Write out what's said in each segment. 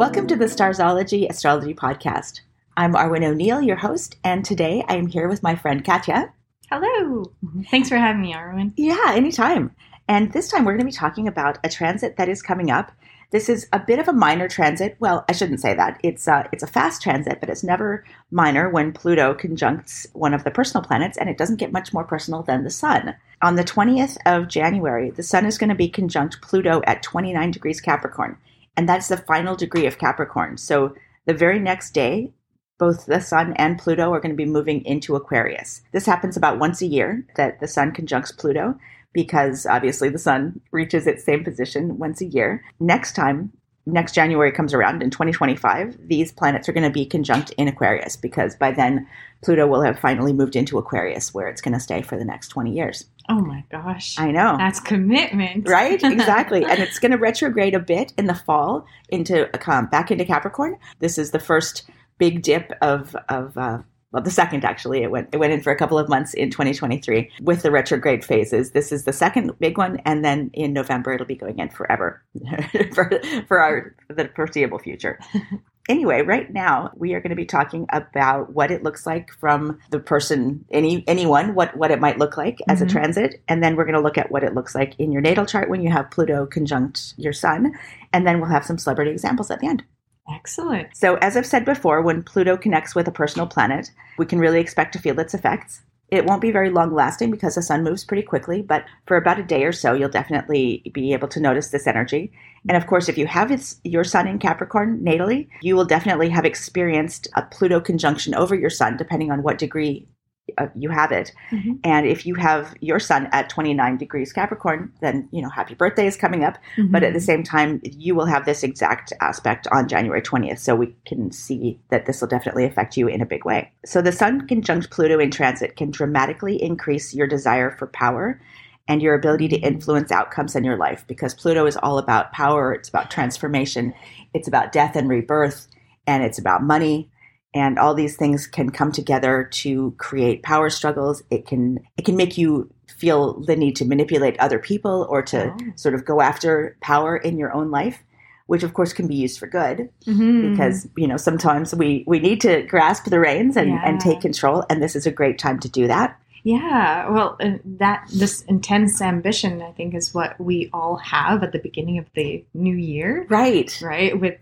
Welcome to the Starzology Astrology Podcast. I'm Arwynne O'Neill, your host, and today I am here with my friend Katia. Hello. Thanks for having me, Arwynne. Yeah, anytime. And this time we're going to be talking about a transit that is coming up. This is a bit of a minor transit. Well, I shouldn't say that. It's a, it's a fast transit, but it's never minor when Pluto conjuncts one of the personal planets, and it doesn't get much more personal than the Sun. On the 20th of January, the Sun is going to be conjunct Pluto at 29 degrees Capricorn, and that's the final degree of Capricorn. So the very next day, both the Sun and Pluto are going to be moving into Aquarius. This happens about once a year that the Sun conjuncts Pluto because obviously the sun reaches its same position once a year. Next time, next January comes around in 2025, these planets are going to be conjunct in Aquarius because by then Pluto will have finally moved into Aquarius where it's going to stay for the next 20 years. Oh my gosh. I know. That's commitment. Right? Exactly. and it's going to retrograde a bit in the fall into um, back into Capricorn. This is the first big dip of of uh, well, the second actually. It went it went in for a couple of months in 2023 with the retrograde phases. This is the second big one, and then in November it'll be going in forever for for our the foreseeable future. Anyway, right now we are going to be talking about what it looks like from the person, any anyone, what what it might look like as Mhm. a transit, and then we're going to look at what it looks like in your natal chart when you have Pluto conjunct your Sun, and then we'll have some celebrity examples at the end. Excellent. So, as I've said before, when Pluto connects with a personal planet, we can really expect to feel its effects. It won't be very long lasting because the sun moves pretty quickly, but for about a day or so, you'll definitely be able to notice this energy. And of course, if you have its, your sun in Capricorn natally, you will definitely have experienced a Pluto conjunction over your sun, depending on what degree uh, you have it. Mhm. And if you have your sun at 29 degrees Capricorn, then, you know, happy birthday is coming up. But at the same time, you will have this exact aspect on January 20th. So we can see that this will definitely affect you in a big way. So the Sun conjunct Pluto in transit can dramatically increase your desire for power and your ability to influence outcomes in your life because Pluto is all about power, it's about transformation, it's about death and rebirth, and it's about money. And all these things can come together to create power struggles. It can it can make you feel the need to manipulate other people or to Oh. sort of go after power in your own life, which of course can be used for good Mhm. because you know sometimes we we need to grasp the reins and, Yeah. and take control, and this is a great time to do that. Yeah, well, that this intense ambition, I think, is what we all have at the beginning of the new year, Right. right? With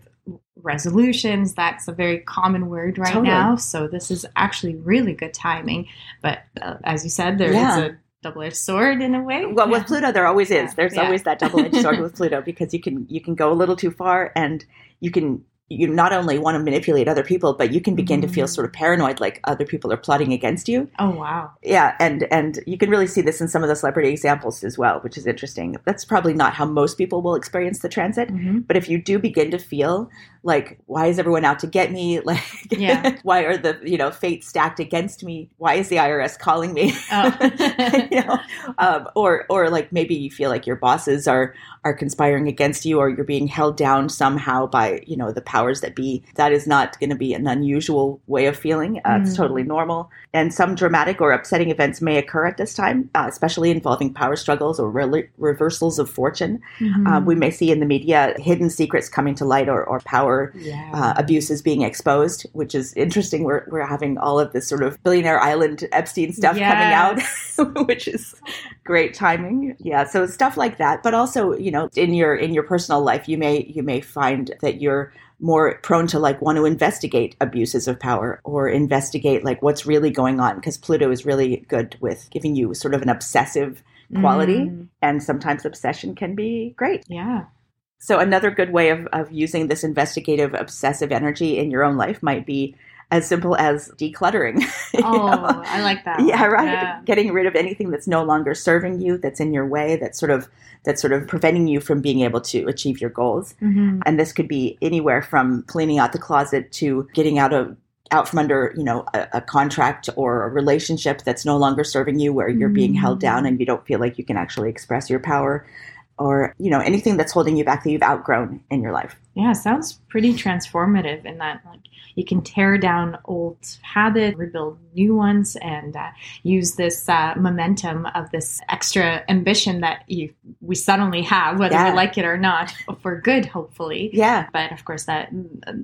resolutions, that's a very common word right Totally. now. So this is actually really good timing. But uh, as you said, there is Yeah. a double-edged sword in a way. Well, with Pluto, there always is. Yeah. There's Yeah. always that double-edged sword with Pluto because you can you can go a little too far, and you can you not only want to manipulate other people, but you can begin to feel Mhm. sort of paranoid, like other people are plotting against you. Oh wow. Yeah, and and you can really see this in some of the celebrity examples as well, which is interesting. That's probably not how most people will experience the transit, Mhm. but if you do begin to feel like why is everyone out to get me like Yeah. why are the you know fate stacked against me why is the irs calling me Oh. you know um, or or like maybe you feel like your bosses are are conspiring against you or you're being held down somehow by you know the powers that be that is not going to be an unusual way of feeling uh, it's Mm. totally normal and some dramatic or upsetting events may occur at this time uh, especially involving power struggles or re- reversals of fortune Mhm. um, we may see in the media hidden secrets coming to light or, or power yeah. uh, abuses being exposed, which is interesting. We're, we're having all of this sort of billionaire island Epstein stuff coming out, which is great timing. Yeah, so stuff like that. But also, you know, in your in your personal life, you may you may find that you're more prone to like want to investigate abuses of power or investigate like what's really going on because Pluto is really good with giving you sort of an obsessive quality Mm. and sometimes obsession can be great. Yeah. So another good way of, of using this investigative obsessive energy in your own life might be as simple as decluttering. Oh, know? I like that. yeah, right. Yeah. Getting rid of anything that's no longer serving you, that's in your way, that's sort of that's sort of preventing you from being able to achieve your goals. Mhm. And this could be anywhere from cleaning out the closet to getting out of out from under, you know, a, a contract or a relationship that's no longer serving you, where you're being held Mm. down and you don't feel like you can actually express your power, or you know, anything that's holding you back that you've outgrown in your life. Yeah, sounds pretty transformative in that like you can tear down old habits, rebuild new ones, and uh, use this uh, momentum of this extra ambition that you we suddenly have, whether Yeah. we like it or not, for good, hopefully. Yeah. But of course, that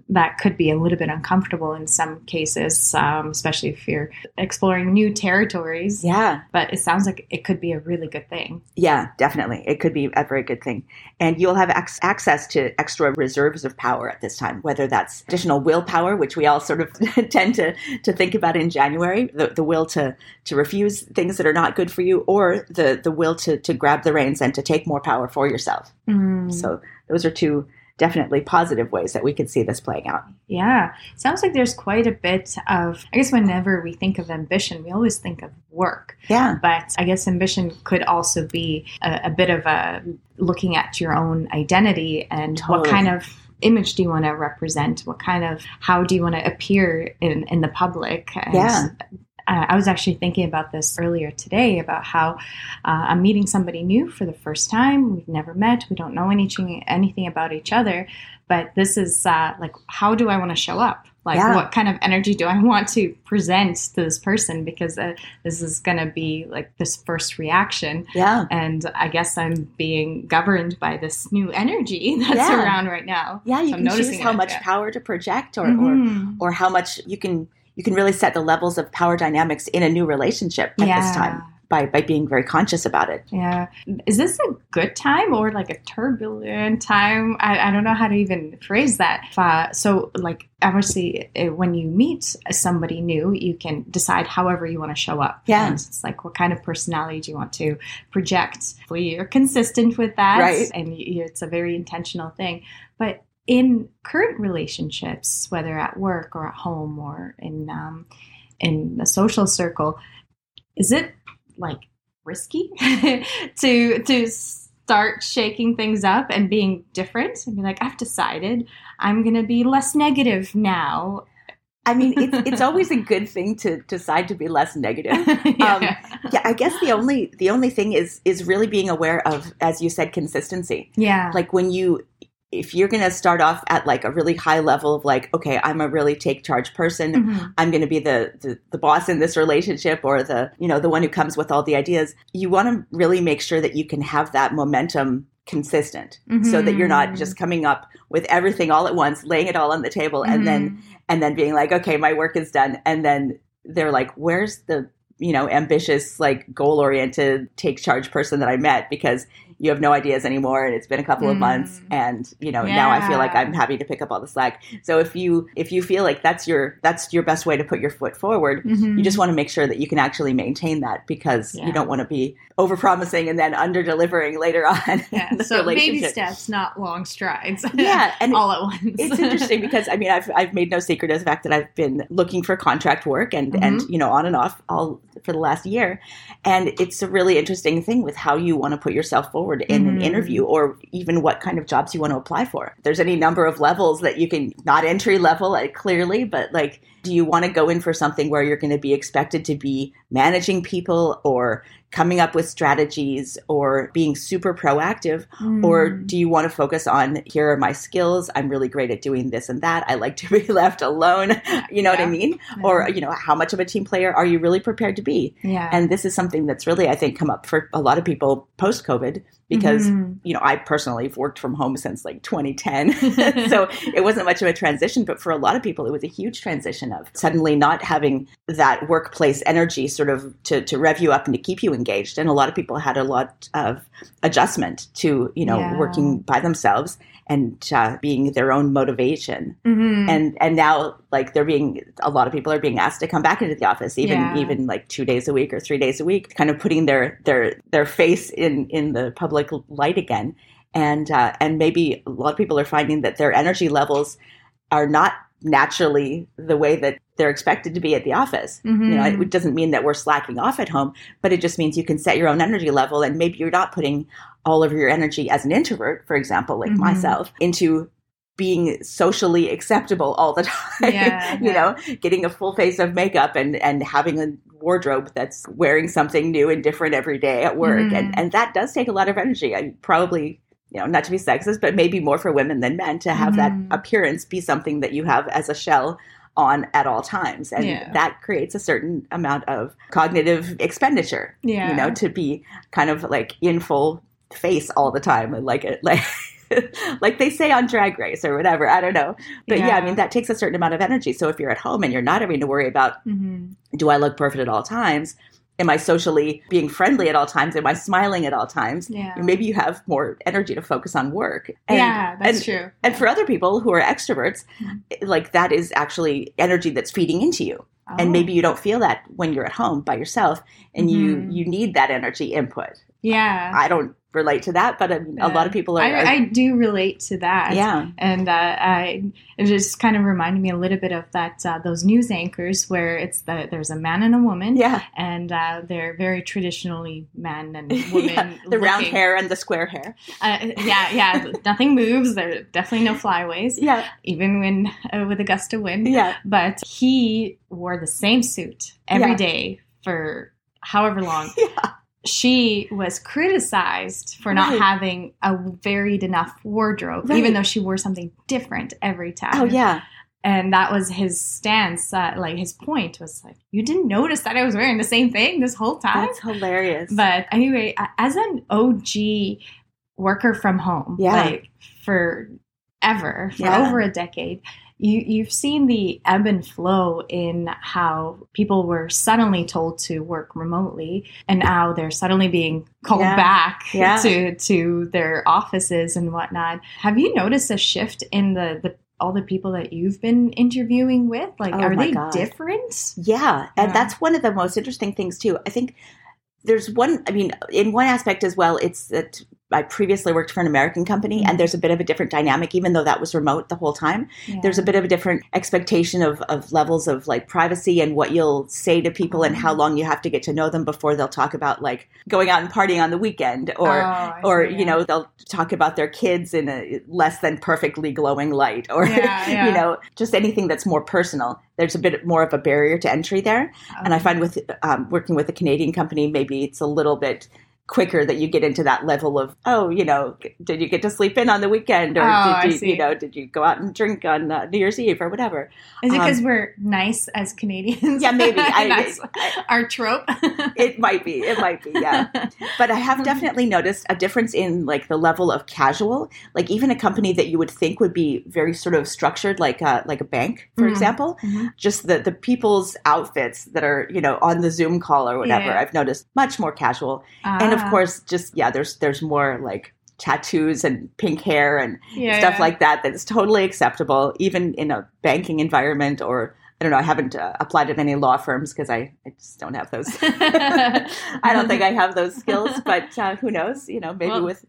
that could be a little bit uncomfortable in some cases, um, especially if you're exploring new territories. Yeah. But it sounds like it could be a really good thing. Yeah, definitely. It could be a very good thing. And you'll have ac- access to extra reserves of power at this time, whether that's additional willpower, which we all sort of tend to, to think about in January, the, the will to, to refuse things that are not good for you, or the, the will to, to grab the reins and to take more power for yourself. Mm. So those are two definitely positive ways that we could see this playing out. Yeah, sounds like there's quite a bit of. I guess whenever we think of ambition, we always think of work, Yeah. but I guess ambition could also be a, a bit of a looking at your own identity and what kind of image do you want to represent? What kind of how do you want to appear in in the public? And, Yeah. Uh, I was actually thinking about this earlier today about how uh, I'm meeting somebody new for the first time. We've never met. We don't know anything anything about each other. But this is uh, like, how do I want to show up? Like, Yeah. what kind of energy do I want to present to this person? Because uh, this is going to be like this first reaction. Yeah. And I guess I'm being governed by this new energy that's Yeah. around right now. Yeah, you So I'm can choose how much power to project or, or Mhm. or how much you can you can really set the levels of power dynamics in a new relationship at yeah. this time by by being very conscious about it. Yeah. Is this a good time or like a turbulent time? I, I don't know how to even phrase that. Uh, so, like, obviously, uh, when you meet somebody new, you can decide however you want to show up. Yeah. And it's like, what kind of personality do you want to project? Hopefully, you're consistent with that. Right. And you, it's a very intentional thing. But in current relationships, whether at work or at home or in, um, in a social circle, is it like risky to to start shaking things up and being different and be like i've decided i'm going to be less negative now I mean, it's it's always a good thing to decide to be less negative. yeah. Yeah, I guess the only the only thing is is really being aware of, as you said, consistency. yeah Like when you if you're going to start off at like a really high level of like, okay, I'm a really take charge person. Mhm. I'm going to be the, the the boss in this relationship or the you know the one who comes with all the ideas. You want to really make sure that you can have that momentum consistent, so that you're not just coming up with everything all at once, laying it all on the table, and then Mhm. and then being like, okay, my work is done, and then they're like, where's the you know ambitious like goal oriented take charge person that I met because you have no ideas anymore and it's been a couple of Mm. months and you know now I feel like I'm happy to pick up all the slack. So if you if you feel like that's your that's your best way to put your foot forward, Mhm. you just want to make sure that you can actually maintain that because Yeah. you don't want to be over promising and then under delivering later on yeah so baby steps not long strides Yeah, and all at once it's interesting because I mean I've I've made no secret of the fact that I've been looking for contract work and and Mm-hmm. you know on and off all for the last year, and it's a really interesting thing with how you want to put yourself forward in an Mhm. interview or even what kind of jobs you want to apply for. There's any number of levels that you can not entry level like, clearly, but like do you want to go in for something where you're going to be expected to be managing people or coming up with strategies or being super proactive? Or Mm. do you want to focus on here are my skills. I'm really great at doing this and that. I like to be left alone. You know what i Yeah. mean? Or you know how much of a team player are you really prepared to be? Yeah. And this is something that's really i think come up for a lot of people post covid because Mhm. you know i personally have worked from home since like 2010 so it wasn't much of a transition but for a lot of people it was a huge transition of suddenly not having that workplace energy sort of to, to rev you up and to keep you engaged and a lot of people had a lot of adjustment to you know Yeah. working by themselves and uh, being their own motivation Mhm. and and now like they're being a lot of people are being asked to come back into the office even Yeah. even like two days a week or three days a week kind of putting their their their face in in the public light again and uh, and maybe a lot of people are finding that their energy levels are not naturally the way that they're expected to be at the office you know Mhm. it doesn't mean that we're slacking off at home but it just means you can set your own energy level and maybe you're not putting all of your energy as an introvert for example like Mhm. myself into being socially acceptable all the time Yeah, you yeah. know getting a full face of makeup and and having a wardrobe that's wearing something new and different every day at work Mhm. and and that does take a lot of energy i probably you know, not to be sexist, but maybe more for women than men to have Mhm. that appearance be something that you have as a shell on at all times. And Yeah. that creates a certain amount of cognitive expenditure, Yeah. you know, to be kind of like in full face all the time. and Like, it- like, like they say on drag race or whatever. I don't know. But yeah. I mean, that takes a certain amount of energy. So if you're at home and you're not having to worry about, Mhm. do I look perfect at all times? Am I socially being friendly at all times? Am I smiling at all times? Yeah. Maybe you have more energy to focus on work. And, yeah, that's and, true. And for other people who are extroverts, Mhm. like that is actually energy that's feeding into you. And Oh. maybe you don't feel that when you're at home by yourself and you Mhm. you need that energy input. yeah. I don't relate to that, but I mean, a lot of people are, I, are- I do relate to that. yeah. and uh, I it just kind of reminded me a little bit of that uh, those news anchors where it's the there's a man and a woman, Yeah. and uh, they're very traditionally man and woman. yeah. The round hair and the square hair. Uh, yeah, yeah. Nothing moves. There are definitely no flyaways, Yeah. even when uh, with a gust of wind. Yeah. But he wore the same suit every Yeah. day for however long. Yeah. She was criticized for not Right. having a varied enough wardrobe, Right. even though she wore something different every time. Oh yeah. And that was his stance. Uh, like his point was like, you didn't notice that I was wearing the same thing this whole time. That's hilarious. But anyway, as an OG worker from home, Yeah. like for ever, for Yeah. over a decade, you you've seen the ebb and flow in how people were suddenly told to work remotely, and now they're suddenly being called Yeah. back Yeah. to to their offices and whatnot. Have you noticed a shift in the the all the people that you've been interviewing with? Like, Oh are they God. different? Yeah, and Yeah. that's one of the most interesting things too. I think there's one. I mean, in one aspect as well, it's that I previously worked for an American company, and there's a bit of a different dynamic, even though that was remote the whole time. There's a bit of a different expectation of, of levels of like privacy and what you'll say to people and how Mhm. long you have to get to know them before they'll talk about like going out and partying on the weekend or Oh, or see, you yeah. know they'll talk about their kids in a less than perfectly glowing light or Yeah, yeah. you know just anything that's more personal there's a bit more of a barrier to entry there and i find with um, working with a canadian company maybe it's a little bit quicker that you get into that level of oh you know did you get to sleep in on the weekend or Oh, did you you know did you go out and drink on uh, new year's eve or whatever Is it Um, because we're nice as Canadians? yeah maybe I, I- our trope. it might be it might be yeah but I have definitely noticed a difference in like the level of casual. Like even a company that you would think would be very sort of structured, like a like a bank, for Mhm. example. Mhm. Just the the people's outfits that are you know on the Zoom call or whatever. Yeah. I've noticed much more casual, and of course, just yeah, there's there's more like tattoos and pink hair and yeah, stuff yeah. like that that is totally acceptable, even in a banking environment or. I don't know. I haven't uh, applied at any law firms because I, I just don't have those. I don't think I have those skills, but uh, who knows? You know, maybe Well, with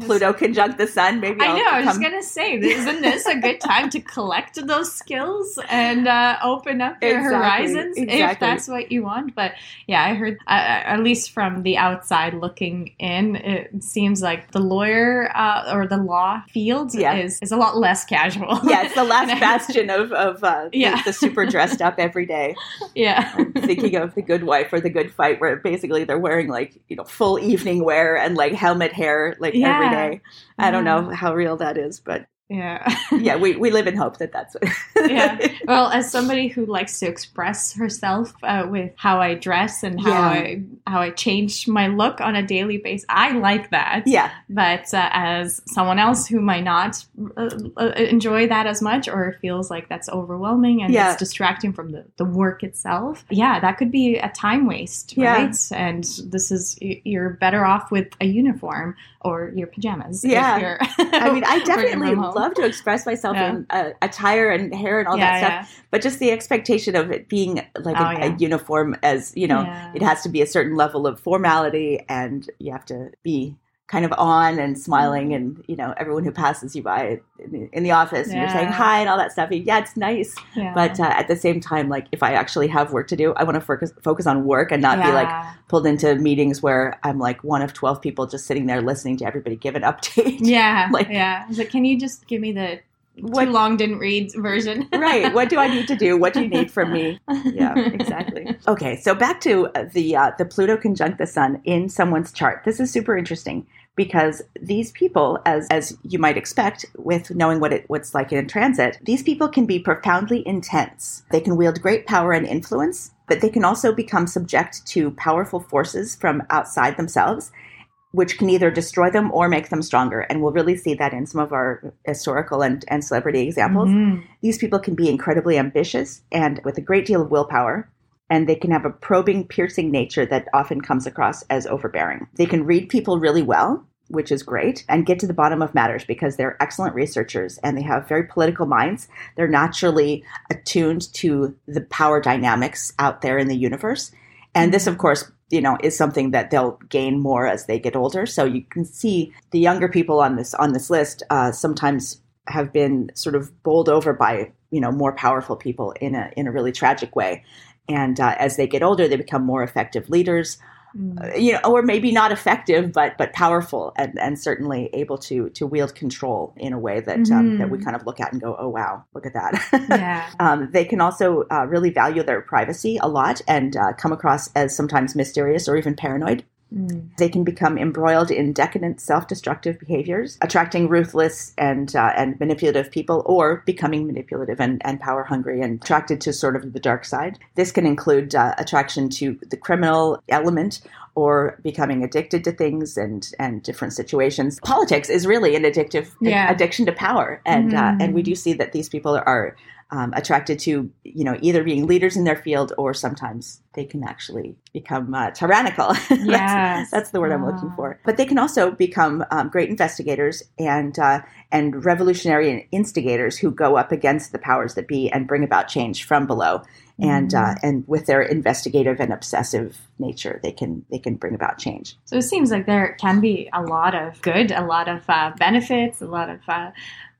Pluto conjunct the sun, maybe I I'll know. I was gonna say, isn't this a good time to collect those skills and uh, open up your Exactly, horizons if that's what you want? But yeah, I heard, uh, at least from the outside looking in, it seems like the lawyer uh, or the law field Yeah. is is a lot less casual. Yeah, it's the last bastion of of uh, the- Yeah. the, super dressed up every day. yeah. I'm thinking of the Good Wife or the Good Fight, where basically they're wearing like you know full evening wear and like helmet hair like every Yeah. day. I don't know how real that is, but Yeah. yeah, we, we live in hope that that's what. yeah. Well, as somebody who likes to express herself uh, with how I dress and how Yeah. I how I change my look on a daily basis, I like that. yeah, But uh, as someone else who might not uh, uh, enjoy that as much or feels like that's overwhelming and Yeah. it's distracting from the, the work itself, yeah, that could be a time waste, Yeah. right? And this is you're better off with a uniform or your pajamas. Yeah. I mean, I definitely. Love to express myself Yeah. in uh, attire and hair and all yeah, that stuff. but just the expectation of it being like Oh, a, a uniform as you know it has to be a certain level of formality and you have to be kind of on and smiling and you know everyone who passes you by in the, in the office and you're saying hi and all that stuff. Yeah it's nice. Yeah. but uh, at the same time like if i actually have work to do i want to focus focus on work and not be like pulled into meetings where i'm like one of 12 people just sitting there listening to everybody give an update. Yeah, Like- yeah. I like, can you just give me the What- too long didn't read version? right. What do i need to do? What do you need from me? Yeah exactly. Okay so back to the uh, the pluto conjunct the sun in someone's chart. This is super interesting because these people, as as you might expect, with knowing what it what's like in transit, these people can be profoundly intense. They can wield great power and influence, but they can also become subject to powerful forces from outside themselves which can either destroy them or make them stronger. And we'll really see that in some of our historical and, and celebrity examples. Mhm. These people can be incredibly ambitious and with a great deal of willpower, and they can have a probing, piercing nature that often comes across as overbearing. They can read people really well. Which is great, and get to the bottom of matters because they're excellent researchers and they have very political minds. They're naturally attuned to the power dynamics out there in the universe. And this, of course, you know, is something that they'll gain more as they get older. So you can see the younger people on this on this list uh, sometimes have been sort of bowled over by you know more powerful people in a in a really tragic way. And uh, as they get older, they become more effective leaders, Mm. you know, or maybe not effective, but but powerful, and, and certainly able to to wield control in a way that um, Mhm. that we kind of look at and go, oh wow, look at that. Yeah. Um, they can also uh, really value their privacy a lot and uh, come across as sometimes mysterious or even paranoid. Mm. They can become embroiled in decadent, self-destructive behaviors, attracting ruthless and uh, and manipulative people, or becoming manipulative and, and power hungry and attracted to sort of the dark side. This can include uh, attraction to the criminal element or becoming addicted to things and and different situations. Politics is really an addictive Yeah. addiction to power, and uh, Mhm. and we do see that these people are um, attracted to you know either being leaders in their field or sometimes they can actually become uh, tyrannical. that's, Yes. that's the word I'm looking Ah. for. But they can also become um, great investigators and uh, and revolutionary instigators who go up against the powers that be and bring about change from below. And uh, Mm-hmm. and with their investigative and obsessive nature, they can they can bring about change. So it seems like there can be a lot of good, a lot of uh, benefits, a lot of uh,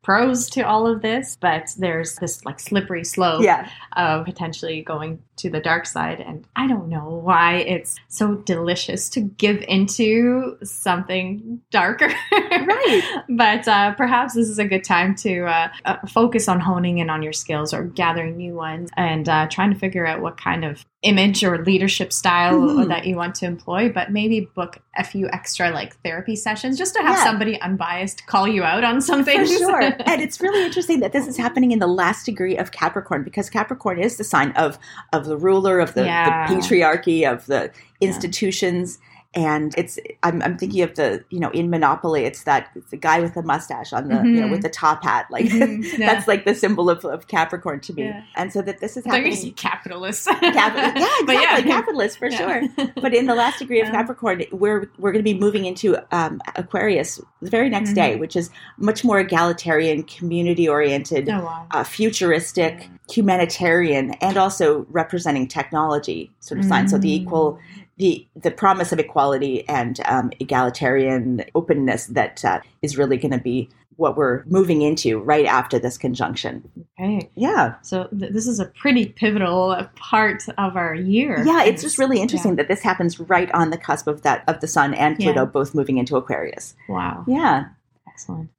pros to all of this, but there's this like slippery slope Yeah, of potentially going to the dark side. And I don't know why it's so delicious to give into something darker. Right. but uh, perhaps this is a good time to uh, uh, focus on honing in on your skills or gathering new ones and uh, trying to figure out what kind of image or leadership style Mhm. that you want to employ. But maybe book a few extra like therapy sessions just to have Yeah. somebody unbiased call you out on something. for sure. and it's really interesting that this is happening in the last degree of Capricorn because Capricorn is the sign of of the ruler of the, Yeah. the patriarchy of the institutions. And it's I'm, I'm thinking of the you know in Monopoly it's that it's the guy with the mustache on the you know with the top hat like Mhm. Yeah. that's like the symbol of, of Capricorn to me Yeah. and so that this is happening to see capitalists. Capi- yeah exactly capitalist for Yeah. sure but in the last degree of Yeah. Capricorn, we're we're going to be moving into um, Aquarius the very next Mhm. day, which is much more egalitarian, community oriented, Oh, wow. uh, futuristic, humanitarian, and also representing technology sort of sign. So the Mm. equal. The, the promise of equality and um, egalitarian openness that uh, is really going to be what we're moving into right after this conjunction. Okay. Yeah. So th- this is a pretty pivotal part of our year. Yeah, it's just really interesting Yeah. that this happens right on the cusp of that of the sun and Pluto Yeah. both moving into Aquarius. Wow. Yeah. Excellent.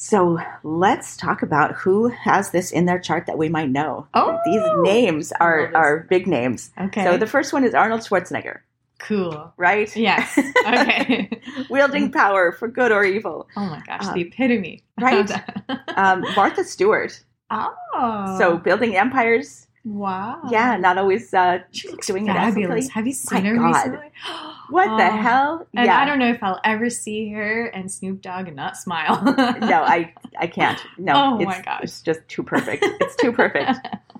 So let's talk about who has this in their chart that we might know. Oh, These names are are big names. Okay. So the first one is Arnold Schwarzenegger, cool. right? Yes. Okay. Wielding power for good or evil. oh my gosh, Um, the epitome. right? Um, Martha Stewart. oh. So building empires. Wow. Yeah, not always uh, She looks doing it fabulous. ethically. Have you seen My her God. recently? What the Oh. hell? And yeah. I don't know if I'll ever see her and Snoop Dogg and not smile. no, I I can't. No, Oh it's, my gosh. it's just too perfect. It's too perfect.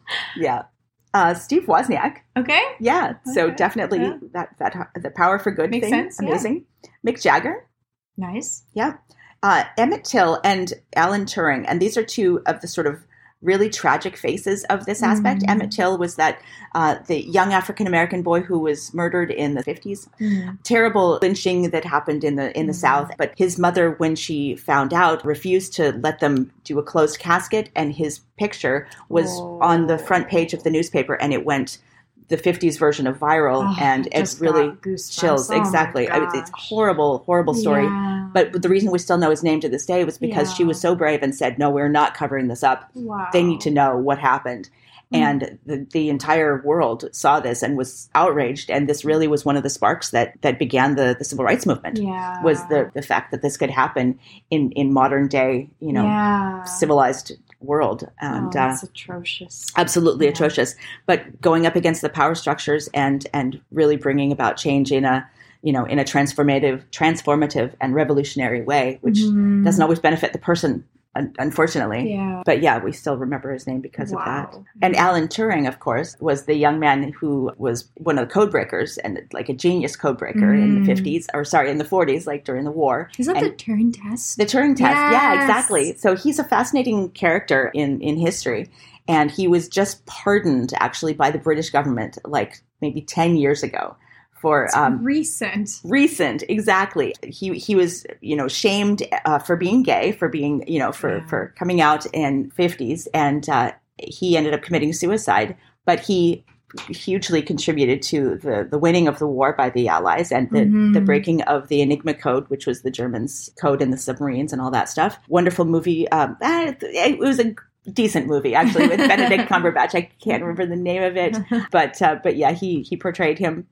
yeah. Uh, Steve Wozniak. okay. Yeah. So definitely yeah. that that the power for good Makes thing. sense, yeah. Amazing. Mick Jagger. Nice. Yeah. Uh, Emmett Till and Alan Turing, and these are two of the sort of really tragic faces of this aspect. Mhm. Emmett Till was that uh, the young African American boy who was murdered in the fifties. Terrible lynching that happened in the in the Mhm. South. But his mother, when she found out, refused to let them do a closed casket, and his picture was on the front page of the newspaper, and it went the 50s version of viral Oh, and it really chills Oh exactly I mean, it's a horrible horrible story Yeah. but the reason we still know his name to this day was because she was so brave and said, "No, we're not covering this up. wow. They need to know what happened." and the, the entire world saw this and was outraged and this really was one of the sparks that that began the, the civil rights movement Yeah. was the the fact that this could happen in in modern day you know yeah. civilized world oh, and uh, that's atrocious. absolutely Yeah. atrocious but going up against the power structures and and really bringing about change in a you know in a transformative transformative and revolutionary way which Mhm. doesn't always benefit the person un- unfortunately Yeah. but yeah we still remember his name because of that and Alan Turing, of course, was the young man who was one of the code breakers and like a genius code breaker in Mm. the 50s, or sorry, in the 40s, like during the war. Is that and- the Turing test? The Turing test. Yeah, exactly. So he's a fascinating character in, in history. And he was just pardoned actually by the British government like maybe 10 years ago for um, recent. recent exactly he he was you know shamed uh, for being gay for being you know for Yeah. for coming out in 50s and uh, he ended up committing suicide but he hugely contributed to the the winning of the war by the allies and the, Mhm. the breaking of the enigma code which was the germans code in the submarines and all that stuff wonderful movie um uh, it was a decent movie actually with benedict cumberbatch i can't remember the name of it but uh, but yeah he he portrayed him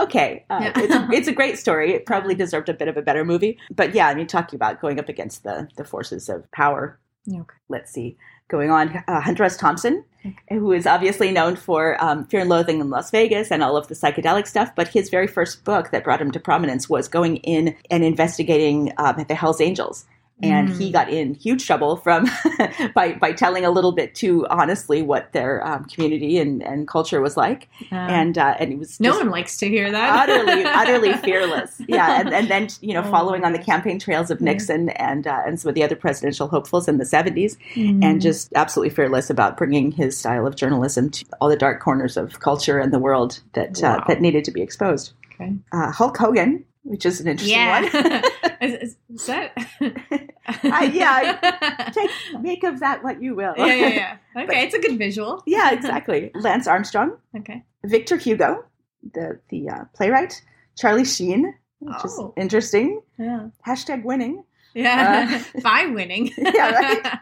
okay uh, Yeah. it's, a, it's a great story. It probably deserved a bit of a better movie. But yeah i mean talking about going up against the the forces of power. Okay. let's see. Going on uh, hunter s. Thompson Okay. who is obviously known for um, fear and loathing in las vegas and all of the psychedelic stuff. But his very first book that brought him to prominence was going in and investigating um, the hells angels and Mm. he got in huge trouble from by by telling a little bit too honestly what their um, community and, and culture was like Uh, and uh, and he was no one likes to hear that. utterly utterly fearless yeah and, and then you know Oh following on the campaign trails of Yeah. nixon and uh, and some of the other presidential hopefuls in the 70s Mm. and just absolutely fearless about bringing his style of journalism to all the dark corners of culture and the world that uh, that needed to be exposed Okay. uh, hulk hogan which is an interesting yeah. one is, is, that? Uh, yeah, Take, make of that what you will yeah, yeah, yeah. Okay, it's a good visual. yeah exactly lance armstrong Okay. victor hugo the the uh, playwright charlie sheen which Oh. is interesting Yeah. hashtag winning Yeah. By winning. Yeah, right.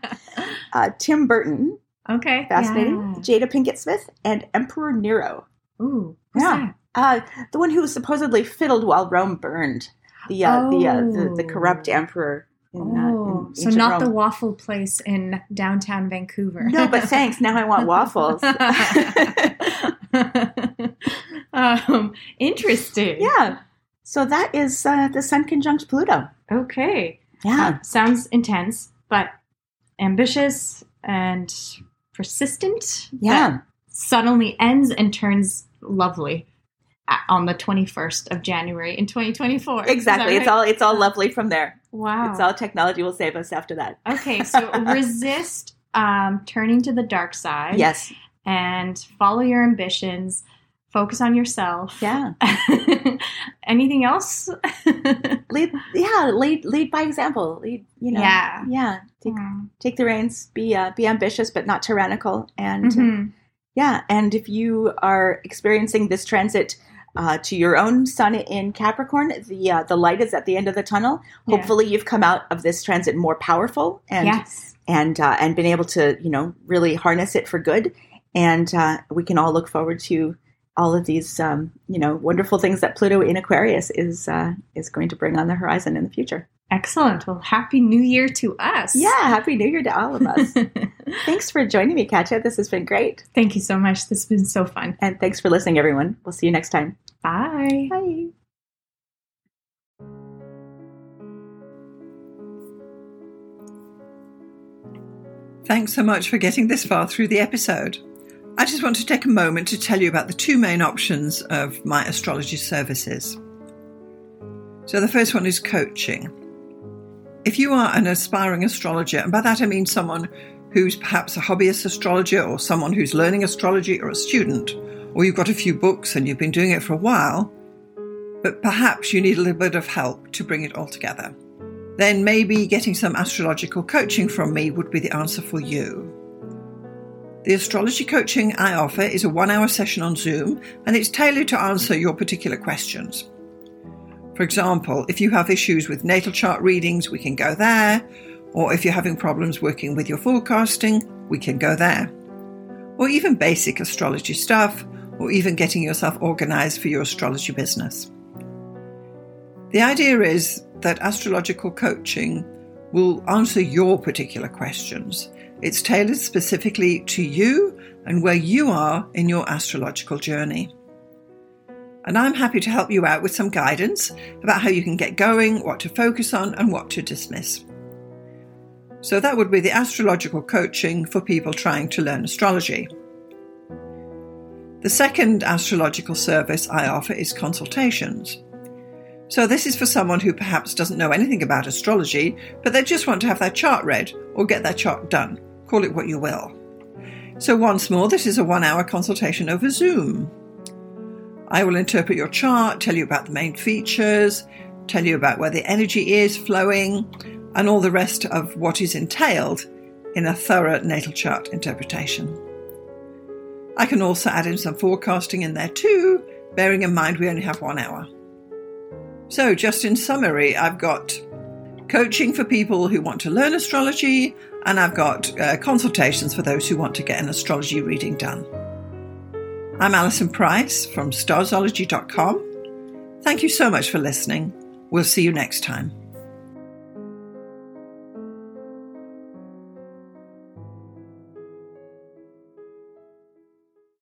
uh, Tim Burton, okay. fascinating. Yeah. Jada Pinkett Smith, and Emperor Nero, Ooh. Yeah. Uh, the one who supposedly fiddled while Rome burned. The uh, the, uh, the the corrupt Oh. emperor. In, uh, Oh, in so not the waffle place in downtown Vancouver. No, but thanks. Now I want waffles. um, interesting. yeah. So that is uh, the Sun conjunct Pluto. Okay. Yeah. Sounds intense, but ambitious and persistent. Yeah. Suddenly ends and turns lovely on the 21st of January in 2024. Is that Exactly. It's all it's all lovely from there. wow. It's all technology will save us after that. okay, so resist um, turning to the dark side. Yes. and follow your ambitions. Focus on yourself. Yeah. Anything else? Lead. Yeah. Lead. Lead by example. Lead. You know. Yeah. Yeah. Take, Mm. take the reins. Be uh, be ambitious, but not tyrannical. And Mhm. yeah. And if you are experiencing this transit. Uh, to your own sun in Capricorn, the uh, the light is at the end of the tunnel. Yeah. Hopefully, you've come out of this transit more powerful and yes. and uh, and been able to you know really harness it for good and uh, we can all look forward to all of these um, you know wonderful things that Pluto in Aquarius is uh, is going to bring on the horizon in the future. Excellent. Well, happy New Year to us. Yeah, happy New Year to all of us. thanks for joining me, Katia. This has been great, Thank you so much. This has been so fun. and thanks for listening, everyone. We'll see you next time. Bye. Bye. Thanks so much for getting this far through the episode. I just want to take a moment to tell you about the two main options of my astrology services. So, the first one is coaching. If you are an aspiring astrologer, and by that I mean someone who's perhaps a hobbyist astrologer or someone who's learning astrology or a student, or you've got a few books and you've been doing it for a while, but perhaps you need a little bit of help to bring it all together then maybe getting some astrological coaching from me would be the answer for you. The astrology coaching I offer is a one hour session on Zoom and it's tailored to answer your particular questions. For example, if you have issues with natal chart readings, we can go there, or if you're having problems working with your forecasting, we can go there. or even basic astrology stuff, or even getting yourself organized for your astrology business. The idea is that astrological coaching will answer your particular questions. It's tailored specifically to you and where you are in your astrological journey. And I'm happy to help you out with some guidance about how you can get going, what to focus on, and what to dismiss. So that would be the astrological coaching for people trying to learn astrology. The second astrological service I offer is consultations. So this is for someone who perhaps doesn't know anything about astrology, but they just want to have their chart read or get their chart done. Call it what you will. So once more, this is a one hour consultation over Zoom. I will interpret your chart, tell you about the main features, tell you about where the energy is flowing, and all the rest of what is entailed in a thorough natal chart interpretation. I can also add in some forecasting in there too, bearing in mind we only have one hour. So, just in summary, I've got coaching for people who want to learn astrology, and I've got uh, consultations for those who want to get an astrology reading done. I'm Alison Price from starzology.com. Thank you so much for listening. We'll see you next time.